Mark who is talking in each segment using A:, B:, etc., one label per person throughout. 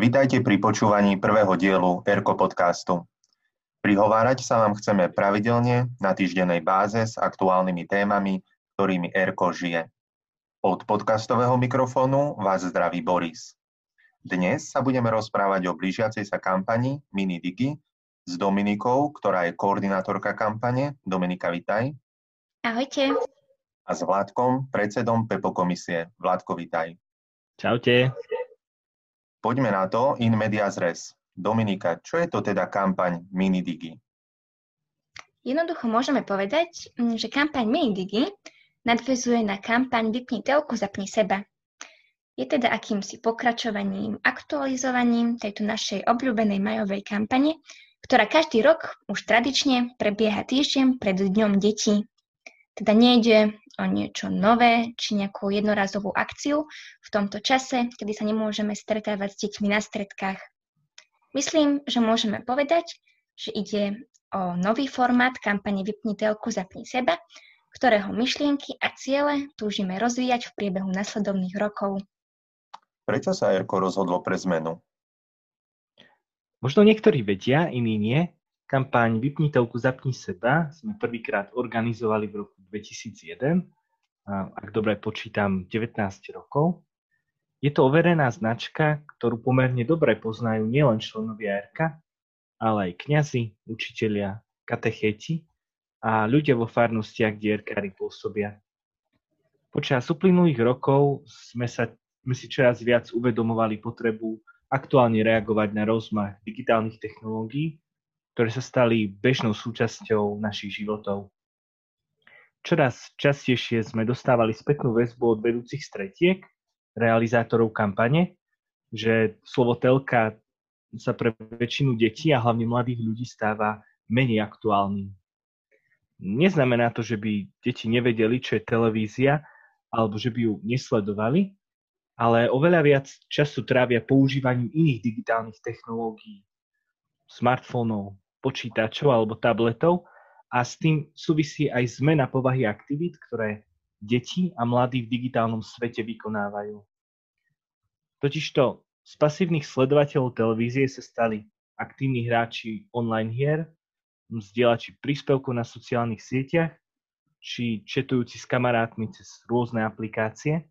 A: Vítajte pri počúvaní prvého dielu ERKO podcastu. Prihovárať sa vám chceme pravidelne na týždennej báze s aktuálnymi témami, ktorými ERKO žije. Od podcastového mikrofónu vás zdraví Boris. Dnes sa budeme rozprávať o blížiacej sa kampani MiniDigi s Dominikou, ktorá je koordinátorka kampane. Dominika, vitaj.
B: Ahojte.
A: A s Vládkom, predsedom PEPO komisie. Vládko, vitaj.
C: Čaute.
A: Poďme na to in medias res. Dominika, čo je to teda kampaň MiniDigi?
B: Jednoducho môžeme povedať, mm, že kampaň MiniDigi nadvezuje na kampaň Vypni telku, zapni seba. Je teda akýmsi pokračovaním, aktualizovaním tejto našej obľúbenej majovej kampane, ktorá každý rok už tradične prebieha týždeň pred Dňom detí. Teda nejde o niečo nové či nejakú jednorazovú akciu v tomto čase, kedy sa nemôžeme stretávať s deťmi na stredkách. Myslím, že môžeme povedať, že ide o nový formát kampane Vypni telku, zapni seba, ktorého myšlienky a ciele túžime rozvíjať v priebehu nasledovných rokov.
A: Prečo sa Erko rozhodlo pre zmenu?
C: Možno niektorí vedia, iní nie. Kampaň Vypni telku, zapni seba sme prvýkrát organizovali v roku 2001, ak dobre počítam 19 rokov. Je to overená značka, ktorú pomerne dobre poznajú nielen členovia RK, ale aj kňazi, učitelia, katechéti a ľudia vo farnostiach, kde RKári pôsobia. Počas uplynulých rokov sme, sa, sme si čoraz viac uvedomovali potrebu aktuálne reagovať na rozmach digitálnych technológií ktoré sa stali bežnou súčasťou našich životov. Čoraz častejšie sme dostávali spätnú väzbu od vedúcich stretiek, realizátorov kampane, že slovo telka sa pre väčšinu detí a hlavne mladých ľudí stáva menej aktuálnym. Neznamená to, že by deti nevedeli, čo je televízia, alebo že by ju nesledovali, ale oveľa viac času trávia používaním iných digitálnych technológií, smartfónov, počítačov alebo tabletov a s tým súvisí aj zmena povahy aktivít, ktoré deti a mladí v digitálnom svete vykonávajú. Totižto z pasívnych sledovateľov televízie sa stali aktívni hráči online hier, vzdielači príspevkov na sociálnych sieťach, či četujúci s kamarátmi cez rôzne aplikácie.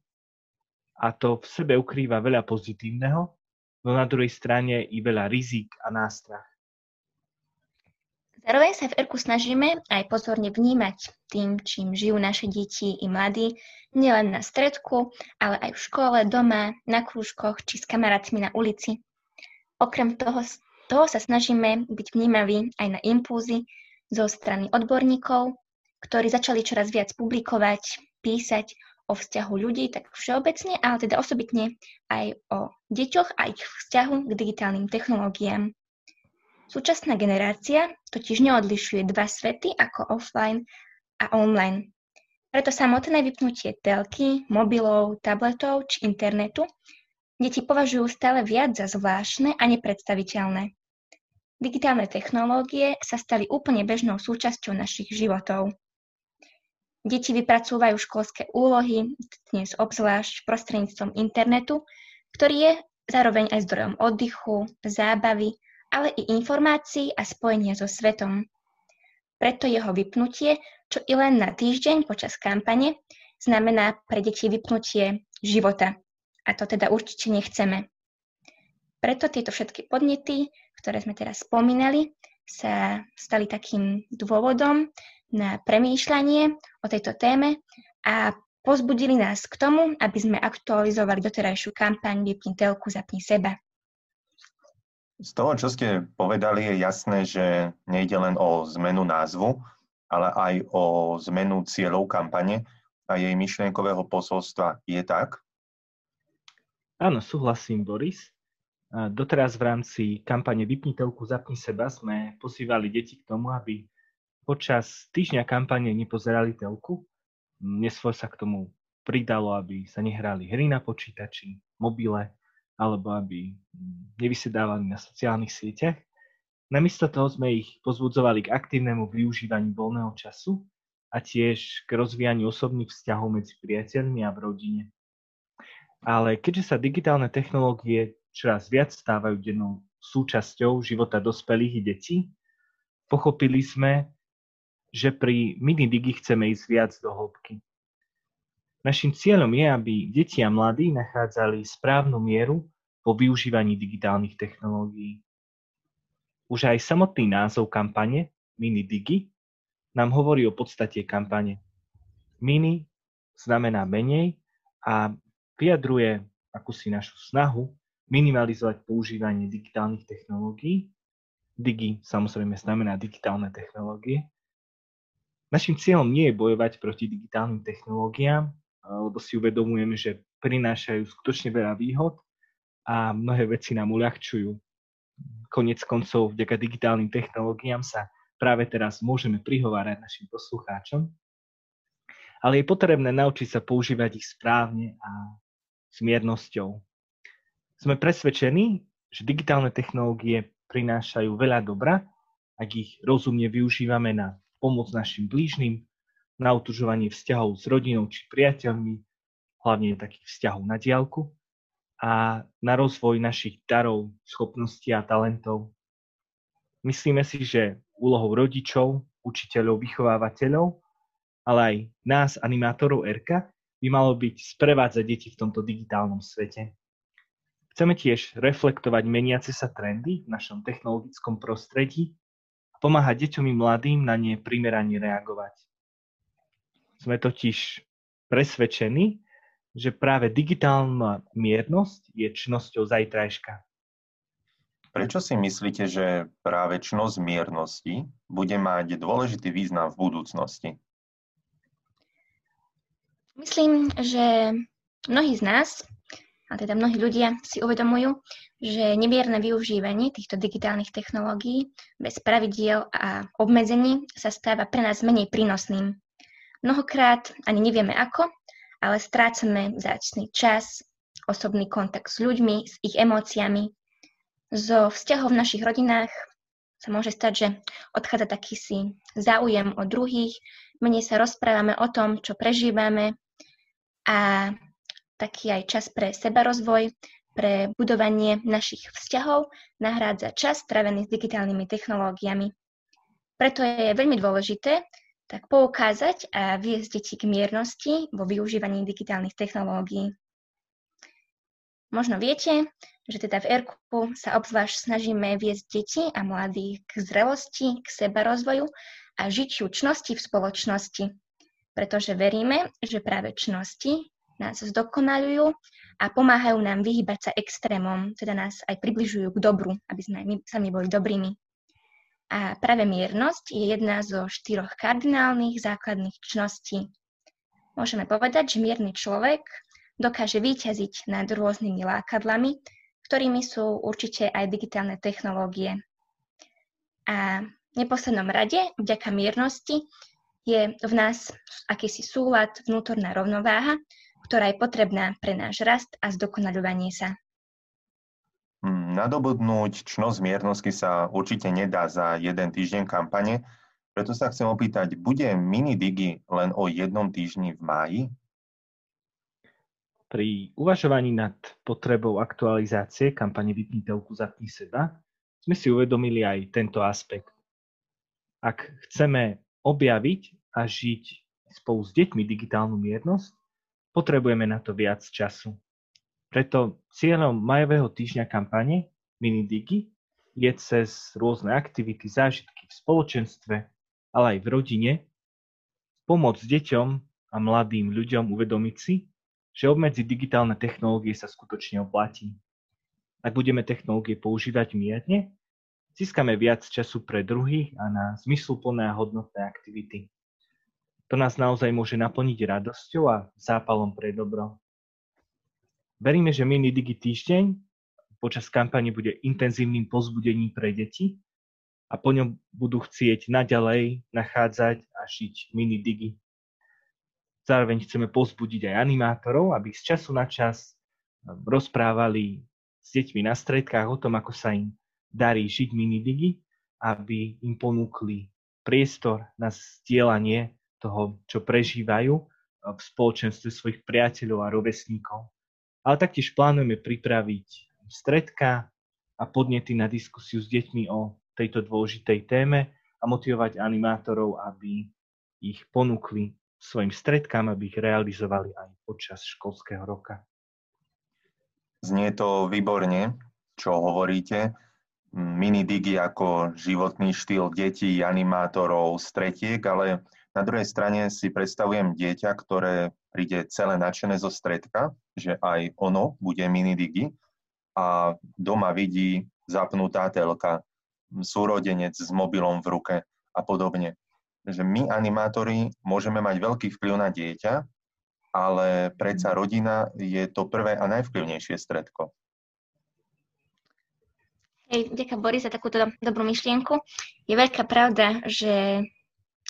C: A to v sebe ukrýva veľa pozitívneho, no na druhej strane i veľa rizík a nástrah.
B: Zároveň sa v ERKu snažíme aj pozorne vnímať tým, čím žijú naše deti i mladí, nielen na stredku, ale aj v škole, doma, na krúžkoch či s kamarátmi na ulici. Okrem toho, toho sa snažíme byť vnímaví aj na impulzy zo strany odborníkov, ktorí začali čoraz viac publikovať, písať o vzťahu ľudí, tak všeobecne, ale teda osobitne aj o deťoch a ich vzťahu k digitálnym technológiám. Súčasná generácia totiž neodlišuje dva svety ako offline a online. Preto samotné vypnutie telky, mobilov, tabletov či internetu deti považujú stále viac za zvláštne a nepredstaviteľné. Digitálne technológie sa stali úplne bežnou súčasťou našich životov. Deti vypracúvajú školské úlohy, dnes obzvlášť prostredníctvom internetu, ktorý je zároveň aj zdrojom oddychu, zábavy ale i informácií a spojenia so svetom. Preto jeho vypnutie, čo i len na týždeň počas kampane, znamená pre deti vypnutie života. A to teda určite nechceme. Preto tieto všetky podnety, ktoré sme teraz spomínali, sa stali takým dôvodom na premýšľanie o tejto téme a pozbudili nás k tomu, aby sme aktualizovali doterajšiu kampaň Vypni telku, zapni seba.
A: Z toho, čo ste povedali, je jasné, že nejde len o zmenu názvu, ale aj o zmenu cieľov kampane a jej myšlienkového posolstva. Je tak?
C: Áno, súhlasím, Boris. Doteraz v rámci kampane Vypni telku, zapni seba sme pozývali deti k tomu, aby počas týždňa kampane nepozerali telku. Nesvoj sa k tomu pridalo, aby sa nehrali hry na počítači, mobile, alebo aby nevysedávali na sociálnych sieťach. Namiesto toho sme ich pozbudzovali k aktívnemu využívaniu voľného času a tiež k rozvíjaniu osobných vzťahov medzi priateľmi a v rodine. Ale keďže sa digitálne technológie čoraz viac stávajú dennou súčasťou života dospelých i detí, pochopili sme, že pri minidigi chceme ísť viac do hĺbky. Našim cieľom je, aby deti a mladí nachádzali správnu mieru po využívaní digitálnych technológií. Už aj samotný názov kampane, Mini Digi, nám hovorí o podstate kampane. Mini znamená menej a vyjadruje akúsi našu snahu minimalizovať používanie digitálnych technológií. Digi samozrejme znamená digitálne technológie. Našim cieľom nie je bojovať proti digitálnym technológiám, lebo si uvedomujeme, že prinášajú skutočne veľa výhod a mnohé veci nám uľahčujú. Konec koncov, vďaka digitálnym technológiám sa práve teraz môžeme prihovárať našim poslucháčom, ale je potrebné naučiť sa používať ich správne a s miernosťou. Sme presvedčení, že digitálne technológie prinášajú veľa dobra, ak ich rozumne využívame na pomoc našim blížnym, na utužovanie vzťahov s rodinou či priateľmi, hlavne takých vzťahov na diálku, a na rozvoj našich darov, schopností a talentov. Myslíme si, že úlohou rodičov, učiteľov, vychovávateľov, ale aj nás, animátorov RK, by malo byť sprevádzať deti v tomto digitálnom svete. Chceme tiež reflektovať meniace sa trendy v našom technologickom prostredí a pomáhať deťom i mladým na ne primerane reagovať. Sme totiž presvedčení, že práve digitálna miernosť je čnosťou zajtrajška.
A: Prečo si myslíte, že práve čnosť miernosti bude mať dôležitý význam v budúcnosti?
B: Myslím, že mnohí z nás, a teda mnohí ľudia si uvedomujú, že nemierne využívanie týchto digitálnych technológií bez pravidiel a obmedzení sa stáva pre nás menej prínosným. Mnohokrát ani nevieme ako, ale strácame vzácný čas, osobný kontakt s ľuďmi, s ich emóciami zo vzťahov v našich rodinách sa môže stať, že odchádza taký si záujem o druhých, menej sa rozprávame o tom, čo prežívame a taký aj čas pre sebarozvoj, pre budovanie našich vzťahov nahrádza čas strávený s digitálnymi technológiami. Preto je veľmi dôležité tak poukázať a viesť deti k miernosti vo využívaní digitálnych technológií. Možno viete, že teda v ERKU sa obzvlášť snažíme viesť deti a mladých k zrelosti, k sebarozvoju a žitiu čnosti v spoločnosti. Pretože veríme, že práve čnosti nás zdokonalujú a pomáhajú nám vyhybať sa extrémom, teda nás aj približujú k dobru, aby sme my sami boli dobrými. A práve miernosť je jedna zo štyroch kardinálnych základných čností. Môžeme povedať, že mierny človek dokáže vyťaziť nad rôznymi lákadlami, ktorými sú určite aj digitálne technológie. A v neposlednom rade, vďaka miernosti, je v nás akýsi súlad, vnútorná rovnováha, ktorá je potrebná pre náš rast a zdokonaľovanie sa.
A: Hmm, nadobudnúť čnosť miernosti sa určite nedá za jeden týždeň kampane, preto sa chcem opýtať, bude mini digi len o jednom týždni v máji?
C: Pri uvažovaní nad potrebou aktualizácie kampane Vypni telku, zapni seba sme si uvedomili aj tento aspekt. Ak chceme objaviť a žiť spolu s deťmi digitálnu miernosť, potrebujeme na to viac času. Preto cieľom majového týždňa kampane MiniDigi je cez rôzne aktivity, zážitky v spoločenstve, ale aj v rodine, pomôcť deťom a mladým ľuďom uvedomiť si, že obmedziť digitálne technológie sa skutočne oplatí. Ak budeme technológie používať mierne, získame viac času pre druhých a na zmysluplné a hodnotné aktivity. To nás naozaj môže naplniť radosťou a zápalom pre dobro. Veríme, že Mini Digi týždeň počas kampane bude intenzívnym pozbudením pre deti a po ňom budú chcieť naďalej nachádzať a žiť Mini Digi. Zároveň chceme pozbudiť aj animátorov, aby z času na čas um, rozprávali s deťmi na stredkách o tom, ako sa im darí žiť minidigi, aby im ponúkli priestor na stielanie toho, čo prežívajú um, v spoločenstve svojich priateľov a rovesníkov. Ale taktiež plánujeme pripraviť stredka a podnety na diskusiu s deťmi o tejto dôležitej téme a motivovať animátorov, aby ich ponúkli svojim stredkám, aby ich realizovali aj počas školského roka.
A: Znie to výborne, čo hovoríte. Mini-digi ako životný štýl detí, animátorov, stretiek, ale na druhej strane si predstavujem dieťa, ktoré príde celé nadšené zo stredka, že aj ono bude mini-digi a doma vidí zapnutá telka, súrodenec s mobilom v ruke a podobne. Že my, animátori, môžeme mať veľký vplyv na dieťa, ale predsa rodina je to prvé a najvplyvnejšie stredko.
B: Hej, ďakujem Boris za takúto dobrú myšlienku. Je veľká pravda, že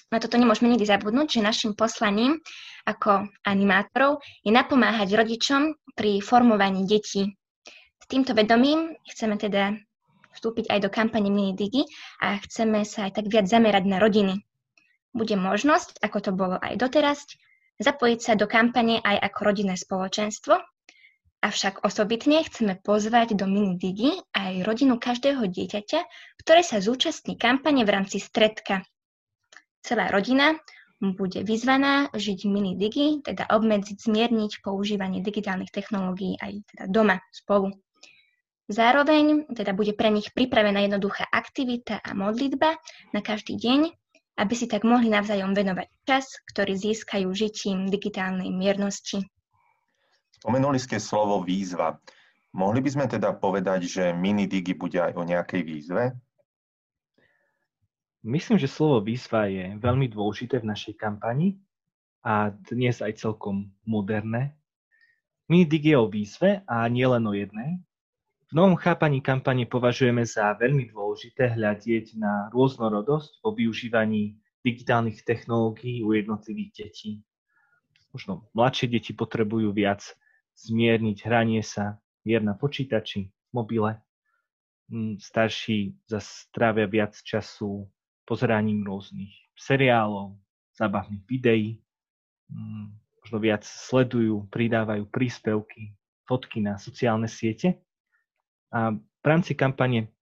B: na toto nemôžeme nikdy zabudnúť, že našim poslaním ako animátorov je napomáhať rodičom pri formovaní detí. S týmto vedomím chceme teda vstúpiť aj do kampane Digi a chceme sa aj tak viac zamerať na rodiny. Bude možnosť, ako to bolo aj doteraz, zapojiť sa do kampane aj ako rodinné spoločenstvo, avšak osobitne chceme pozvať do Digi aj rodinu každého dieťaťa, ktoré sa zúčastní kampane v rámci stredka Celá rodina bude vyzvaná žiť mini digi, teda obmedziť, zmierniť používanie digitálnych technológií aj teda doma spolu. Zároveň teda bude pre nich pripravená jednoduchá aktivita a modlitba na každý deň, aby si tak mohli navzájom venovať čas, ktorý získajú žitím digitálnej miernosti.
A: Spomenuli ste slovo výzva. Mohli by sme teda povedať, že mini digi bude aj o nejakej výzve?
C: Myslím, že slovo výzva je veľmi dôležité v našej kampani a dnes aj celkom moderné. Minidig je o výzve a nie len o jednej. V novom chápaní kampane považujeme za veľmi dôležité hľadieť na rôznorodosť vo využívaní digitálnych technológií u jednotlivých detí. Možno mladšie deti potrebujú viac zmierniť hranie sa hier na počítači, mobile. Mm, starší zase trávia viac času pozeraním rôznych seriálov, zábavných videí, mm, možno viac sledujú, pridávajú príspevky, fotky na sociálne siete. A v rámci kampane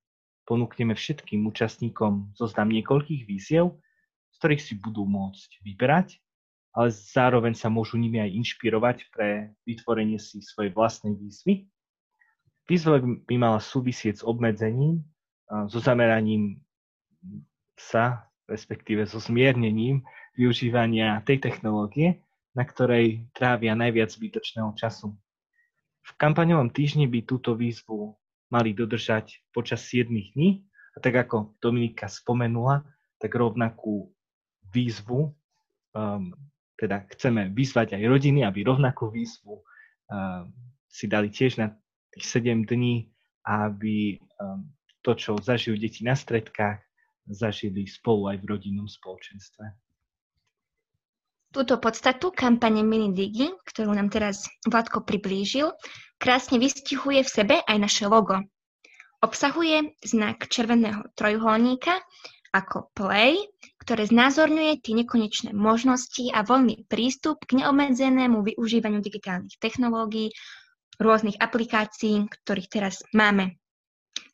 C: ponúkneme všetkým účastníkom zoznam niekoľkých víziev, z ktorých si budú môcť vyberať, ale zároveň sa môžu nimi aj inšpirovať pre vytvorenie si svojej vlastnej výzvy. Výzva by mala súvisieť s obmedzením, so zameraním sa, respektíve so zmiernením využívania tej technológie, na ktorej trávia najviac zbytočného času. V kampaňovom týždni by túto výzvu mali dodržať počas 7 dní a tak ako Dominika spomenula, tak rovnakú výzvu, um, teda chceme vyzvať aj rodiny, aby rovnakú výzvu um, si dali tiež na tých 7 dní, aby um, to, čo zažijú deti na stredkách, zažili spolu aj v rodinnom spoločenstve.
B: Túto podstatu kampane Digi, ktorú nám teraz Vladko priblížil, krásne vystihuje v sebe aj naše logo. Obsahuje znak červeného trojuholníka ako play, ktoré znázorňuje tie nekonečné možnosti a voľný prístup k neobmedzenému využívaniu digitálnych technológií, rôznych aplikácií, ktorých teraz máme.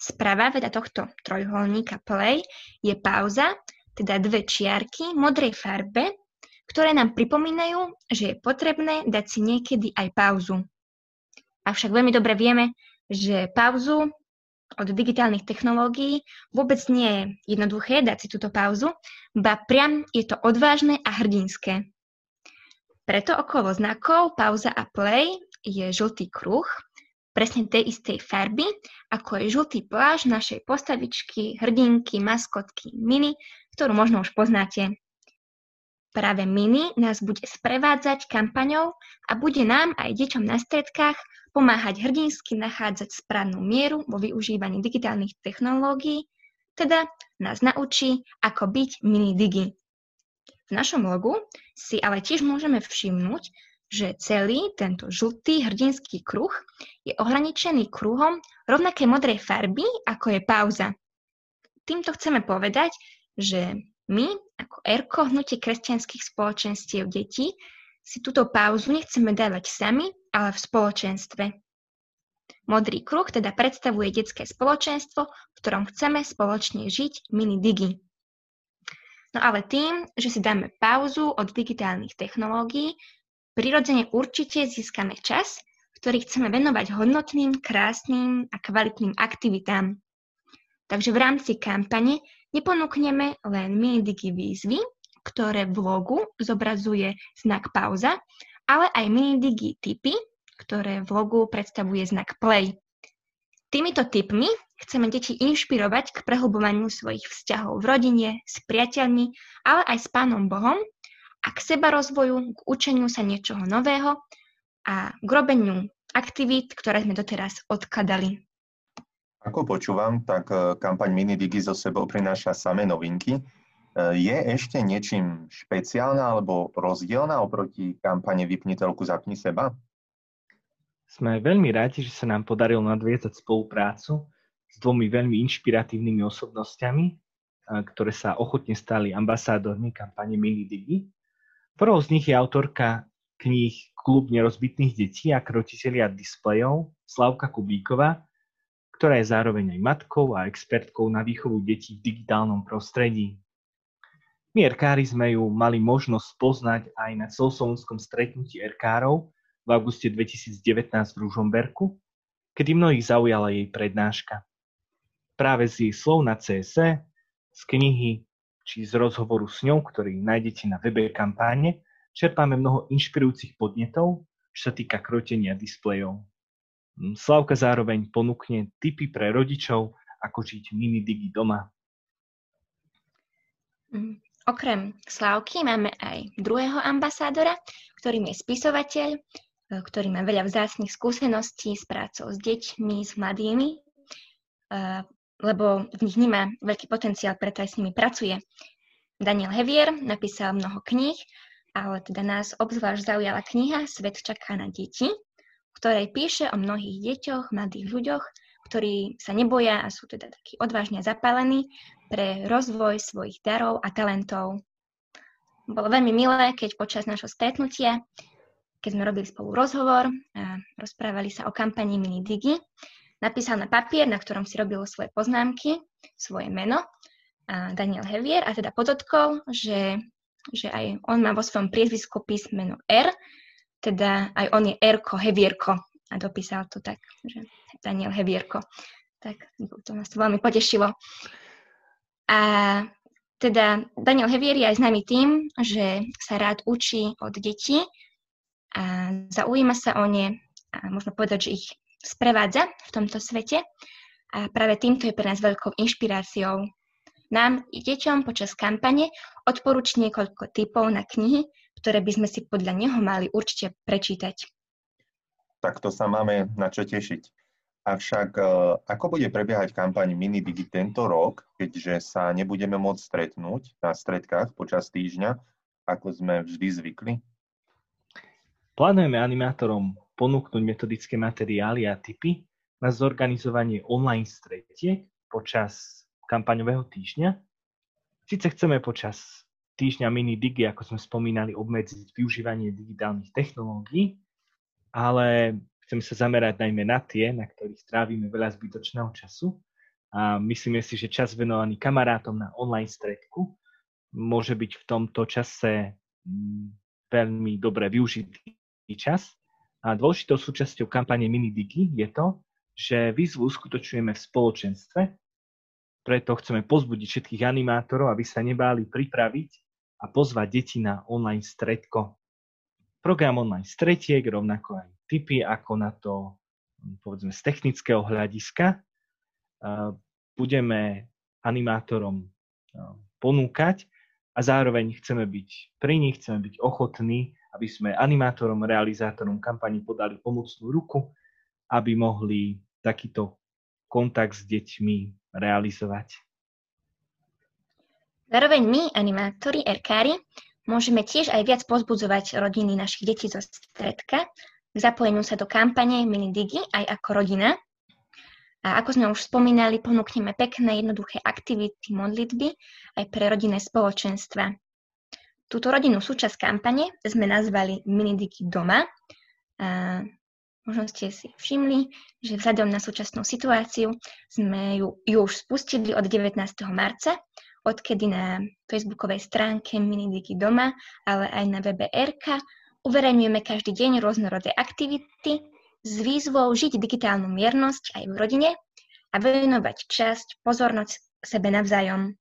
B: Sprava vedľa tohto trojuholníka play je pauza, teda dve čiarky modrej farbe, ktoré nám pripomínajú, že je potrebné dať si niekedy aj pauzu. Avšak veľmi dobre vieme, že pauzu od digitálnych technológií vôbec nie je jednoduché dať si túto pauzu, ba priam je to odvážne a hrdinské. Preto okolo znakov pauza a play je žltý kruh, presne tej istej farby, ako je žltý pláž našej postavičky, hrdinky, maskotky Mini, ktorú možno už poznáte. Práve Mini nás bude sprevádzať kampaňou a bude nám aj deťom na stredkách pomáhať hrdinsky nachádzať správnu mieru vo využívaní digitálnych technológií, teda nás naučí, ako byť mini digi. V našom logu si ale tiež môžeme všimnúť, že celý tento žltý hrdinský kruh je ohraničený kruhom rovnaké modrej farby, ako je pauza. Týmto chceme povedať, že my, ako ERKO, hnutie kresťanských spoločenstiev detí, si túto pauzu nechceme dávať sami, ale v spoločenstve. Modrý kruh teda predstavuje detské spoločenstvo, v ktorom chceme spoločne žiť mini digi. No ale tým, že si dáme pauzu od digitálnych technológií, prirodzene určite získame čas, ktorý chceme venovať hodnotným, krásnym a kvalitným aktivitám. Takže v rámci kampane neponúkneme len mini digi výzvy, ktoré v logu zobrazuje znak pauza, ale aj mini digi typy, ktoré v logu predstavuje znak play. Týmito typmi chceme deti inšpirovať k prehlbovaniu svojich vzťahov v rodine, s priateľmi, ale aj s Pánom Bohom a k seba rozvoju, k učeniu sa niečoho nového a k robeniu aktivít, ktoré sme doteraz odkladali.
A: Ako počúvam, tak e, kampaň Minidigi zo sebou prináša samé novinky. E, je ešte niečím špeciálna alebo rozdielna oproti kampane Vypni telku, zapni seba?
C: Sme veľmi rádi, že sa nám podarilo nadviezať spoluprácu s dvomi veľmi inšpiratívnymi osobnostiami, ktoré sa ochotne stali ambasádormi kampane Digi. Prvou z nich je autorka kníh Klub nerozbitných detí a krotiteľia displejov Slavka Kubíková, ktorá je zároveň aj matkou a expertkou na výchovu detí v digitálnom prostredí. My erkári sme ju mali možnosť poznať aj na celoslovenskom stretnutí erkárov, v auguste 2019 v Ružomberku, kedy mnohých zaujala jej prednáška. Práve z jej slov na CSE, z knihy či z rozhovoru s ňou, ktorý nájdete na webe kampáne, čerpáme mnoho inšpirujúcich podnetov, čo sa týka krotenia displejov. Mm, Slavka zároveň ponúkne tipy pre rodičov, ako žiť mini digi doma.
B: Mm, okrem Slavky máme aj druhého ambasádora, ktorým je spisovateľ, E, ktorý má veľa vzácných skúseností s prácou s deťmi, s mladými, e, lebo v nich nemá veľký potenciál, preto aj s nimi pracuje. Daniel Hevier napísal mnoho kníh, ale teda nás obzvlášť zaujala kniha Svet čaká na deti, v ktorej píše o mnohých deťoch, mladých ľuďoch, ktorí sa neboja a sú teda takí odvážne zapálení pre rozvoj svojich darov a talentov. Bolo veľmi milé, keď počas našho stretnutia keď sme robili spolu rozhovor a rozprávali sa o kampani Mini Digi, napísal na papier, na ktorom si robil svoje poznámky, svoje meno, Daniel Hevier, a teda podotkol, že, že aj on má vo svojom priezvisku písmeno R, teda aj on je Erko Hevierko. A dopísal to tak, že Daniel Hevierko. Tak to nás to veľmi potešilo. A teda Daniel Hevier je aj známy tým, že sa rád učí od detí a zaujíma sa o ne a možno povedať, že ich sprevádza v tomto svete. A práve týmto je pre nás veľkou inšpiráciou. Nám i deťom počas kampane odporúči niekoľko typov na knihy, ktoré by sme si podľa neho mali určite prečítať.
A: Takto sa máme na čo tešiť. Avšak e, ako bude prebiehať kampaň Digi tento rok, keďže sa nebudeme môcť stretnúť na stredkách počas týždňa, ako sme vždy zvykli?
C: Plánujeme animátorom ponúknuť metodické materiály a typy na zorganizovanie online stretiek počas kampaňového týždňa. Sice chceme počas týždňa mini digi, ako sme spomínali, obmedziť využívanie digitálnych technológií, ale chceme sa zamerať najmä na tie, na ktorých strávime veľa zbytočného času a myslíme si, že čas venovaný kamarátom na online stredku môže byť v tomto čase mm, veľmi dobre využitý čas. A dôležitou súčasťou kampane Minidigi je to, že výzvu uskutočujeme v spoločenstve, preto chceme pozbudiť všetkých animátorov, aby sa nebáli pripraviť a pozvať deti na online stredko. Program online stretiek, rovnako aj typy, ako na to povedzme z technického hľadiska, budeme animátorom ponúkať a zároveň chceme byť pri nich, chceme byť ochotní aby sme animátorom, realizátorom kampani podali pomocnú ruku, aby mohli takýto kontakt s deťmi realizovať.
B: Zároveň my, animátori, erkári, môžeme tiež aj viac pozbudzovať rodiny našich detí zo stredka k zapojeniu sa do kampane Digi aj ako rodina. A ako sme už spomínali, ponúkneme pekné, jednoduché aktivity, modlitby aj pre rodinné spoločenstva. Túto rodinnú súčasť kampane sme nazvali Minidiki doma. A Možno ste si všimli, že vzhľadom na súčasnú situáciu sme ju, ju už spustili od 19. marca, odkedy na facebookovej stránke Minidigi doma, ale aj na webe RK uverejňujeme každý deň rôznorodé aktivity s výzvou žiť digitálnu miernosť aj v rodine a venovať časť, pozornosť sebe navzájom.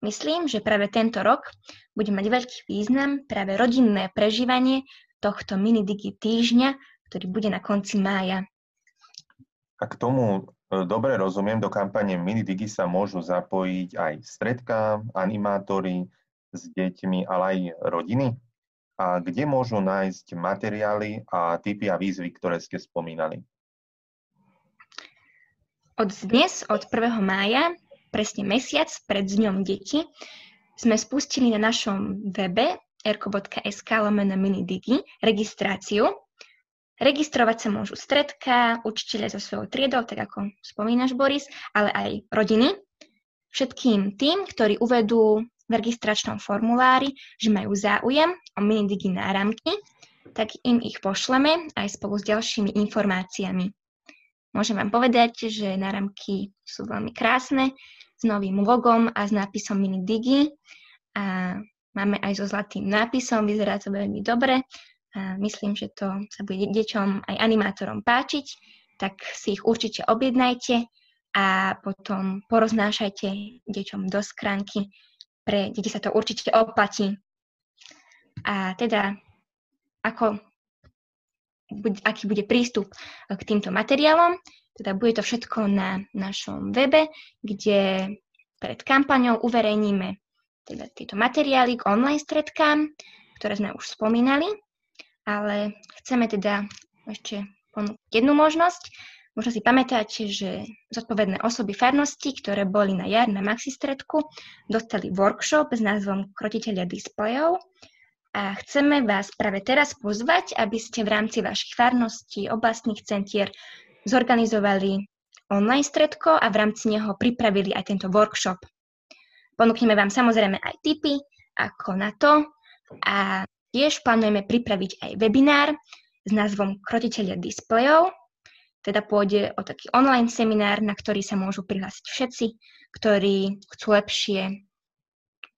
B: Myslím, že práve tento rok bude mať veľký význam práve rodinné prežívanie tohto minidigi týždňa, ktorý bude na konci mája.
A: A k tomu e, dobre rozumiem, do kampane Minidigi sa môžu zapojiť aj stredka, animátori s deťmi, ale aj rodiny. A kde môžu nájsť materiály a typy a výzvy, ktoré ste spomínali?
B: Od dnes, od 1. mája, presne mesiac pred Dňom deti, sme spustili na našom webe erko.sk lomeno minidigi registráciu, Registrovať sa môžu stredka, učiteľe so svojou triedou, tak ako spomínaš Boris, ale aj rodiny. Všetkým tým, ktorí uvedú v registračnom formulári, že majú záujem o minidigi náramky, tak im ich pošleme aj spolu s ďalšími informáciami. Môžem vám povedať, že náramky sú veľmi krásne, s novým logom a s nápisom minidigi. A máme aj so zlatým nápisom, vyzerá to veľmi dobre a myslím, že to sa bude deťom aj animátorom páčiť, tak si ich určite objednajte a potom poroznášajte deťom do skránky. Pre deti sa to určite oplatí. A teda, ako, aký bude prístup k týmto materiálom, teda bude to všetko na našom webe, kde pred kampaňou uverejníme teda tieto materiály k online stredkám, ktoré sme už spomínali ale chceme teda ešte ponúknuť jednu možnosť. Možno si pamätáte, že zodpovedné osoby farnosti, ktoré boli na jar na Maxistredku, dostali workshop s názvom Krotiteľia displejov a chceme vás práve teraz pozvať, aby ste v rámci vašich farností, oblastných centier zorganizovali online stredko a v rámci neho pripravili aj tento workshop. Ponúkneme vám samozrejme aj tipy, ako na to a Tiež plánujeme pripraviť aj webinár s názvom Krotiteľia displejov, teda pôjde o taký online seminár, na ktorý sa môžu prihlásiť všetci, ktorí chcú lepšie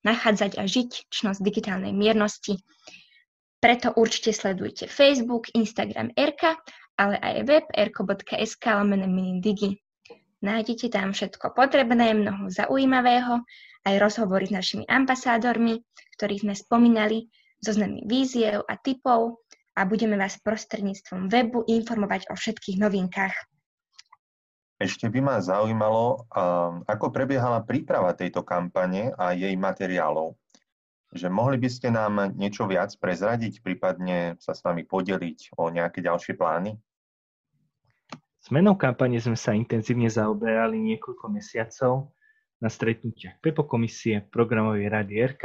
B: nachádzať a žiť čnosť digitálnej miernosti. Preto určite sledujte Facebook, Instagram RK, ale aj web rko.sk lomene minidigi. Nájdete tam všetko potrebné, mnoho zaujímavého, aj rozhovory s našimi ambasádormi, ktorých sme spomínali, zoznamy víziev a typov a budeme vás prostredníctvom webu informovať o všetkých novinkách.
A: Ešte by ma zaujímalo, ako prebiehala príprava tejto kampane a jej materiálov. Že mohli by ste nám niečo viac prezradiť, prípadne sa s vami podeliť o nejaké ďalšie plány?
C: S menou kampane sme sa intenzívne zaoberali niekoľko mesiacov na stretnutiach PEPO komisie, programovej rady RK,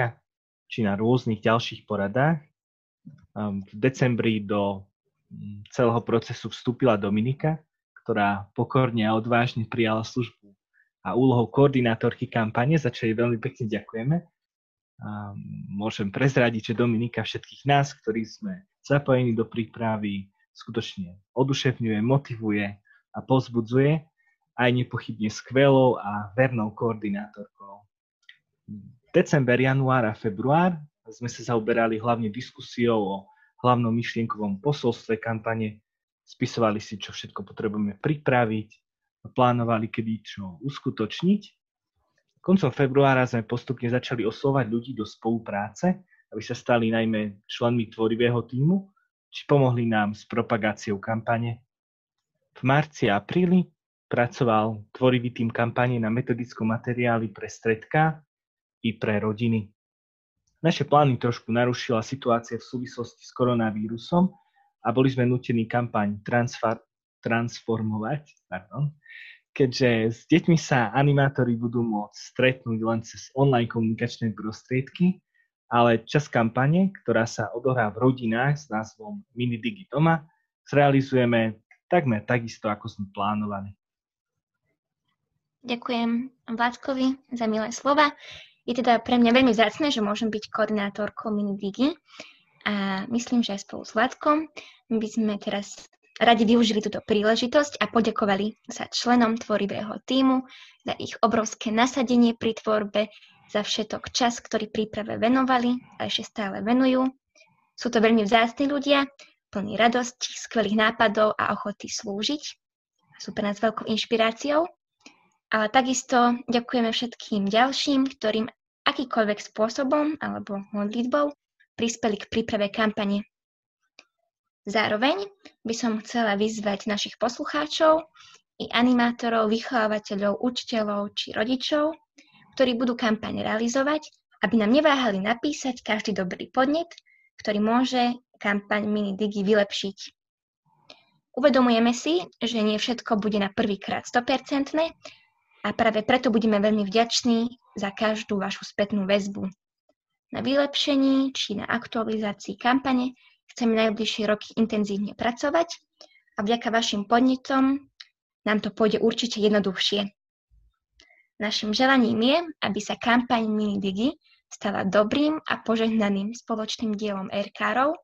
C: či na rôznych ďalších poradách. V decembri do mm, celého procesu vstúpila Dominika, ktorá pokorne a odvážne prijala službu a úlohou koordinátorky kampane, za čo jej veľmi pekne ďakujeme. A môžem prezradiť, že Dominika všetkých nás, ktorí sme zapojení do prípravy, skutočne oduševňuje, motivuje a pozbudzuje aj nepochybne skvelou a vernou koordinátorkou december, január a február sme sa zaoberali hlavne diskusiou o hlavnom myšlienkovom posolstve kampane, spisovali si, čo všetko potrebujeme pripraviť, plánovali, kedy čo uskutočniť. Koncom februára sme postupne začali oslovať ľudí do spolupráce, aby sa stali najmä členmi tvorivého týmu, či pomohli nám s propagáciou kampane. V marci a apríli pracoval tvorivý tým kampane na metodickom materiáli pre stredka i pre rodiny. Naše plány trošku narušila situácia v súvislosti s koronavírusom a boli sme nutení kampaň transfer, transformovať, pardon, keďže s deťmi sa animátori budú môcť stretnúť len cez online komunikačné prostriedky, ale čas kampane, ktorá sa odohrá v rodinách s názvom Mini Digi Doma, zrealizujeme takmer takisto, ako sme plánovali.
B: Ďakujem Vládkovi za milé slova. Je teda pre mňa veľmi zácne, že môžem byť koordinátorkou MiniDigi a myslím, že aj spolu s Vládkom by sme teraz radi využili túto príležitosť a poďakovali sa členom tvorivého týmu za ich obrovské nasadenie pri tvorbe, za všetok čas, ktorý príprave venovali a ešte stále venujú. Sú to veľmi vzácni ľudia, plní radosti, skvelých nápadov a ochoty slúžiť. Sú pre nás veľkou inšpiráciou. Ale takisto ďakujeme všetkým ďalším, ktorým akýkoľvek spôsobom alebo modlitbou prispeli k príprave kampane Zároveň by som chcela vyzvať našich poslucháčov i animátorov, vychovávateľov, učiteľov či rodičov, ktorí budú kampaň realizovať, aby nám neváhali napísať každý dobrý podnet, ktorý môže kampaň Mini Digi vylepšiť. Uvedomujeme si, že nie všetko bude na prvýkrát 100% a práve preto budeme veľmi vďační za každú vašu spätnú väzbu. Na vylepšení či na aktualizácii kampane Chceme najbližšie roky intenzívne pracovať a vďaka vašim podnetom nám to pôjde určite jednoduchšie. Našim želaním je, aby sa kampaň MiniDigi stala dobrým a požehnaným spoločným dielom RKRov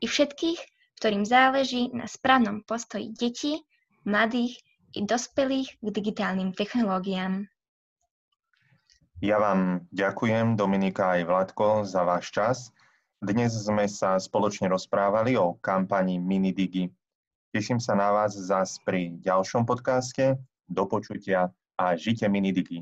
B: i všetkých, ktorým záleží na správnom postoji detí, mladých i dospelých k digitálnym technológiám.
A: Ja vám ďakujem, Dominika aj Vladko, za váš čas dnes sme sa spoločne rozprávali o kampani Minidigi. Teším sa na vás zás pri ďalšom podcaste. Do počutia a žite Minidigi.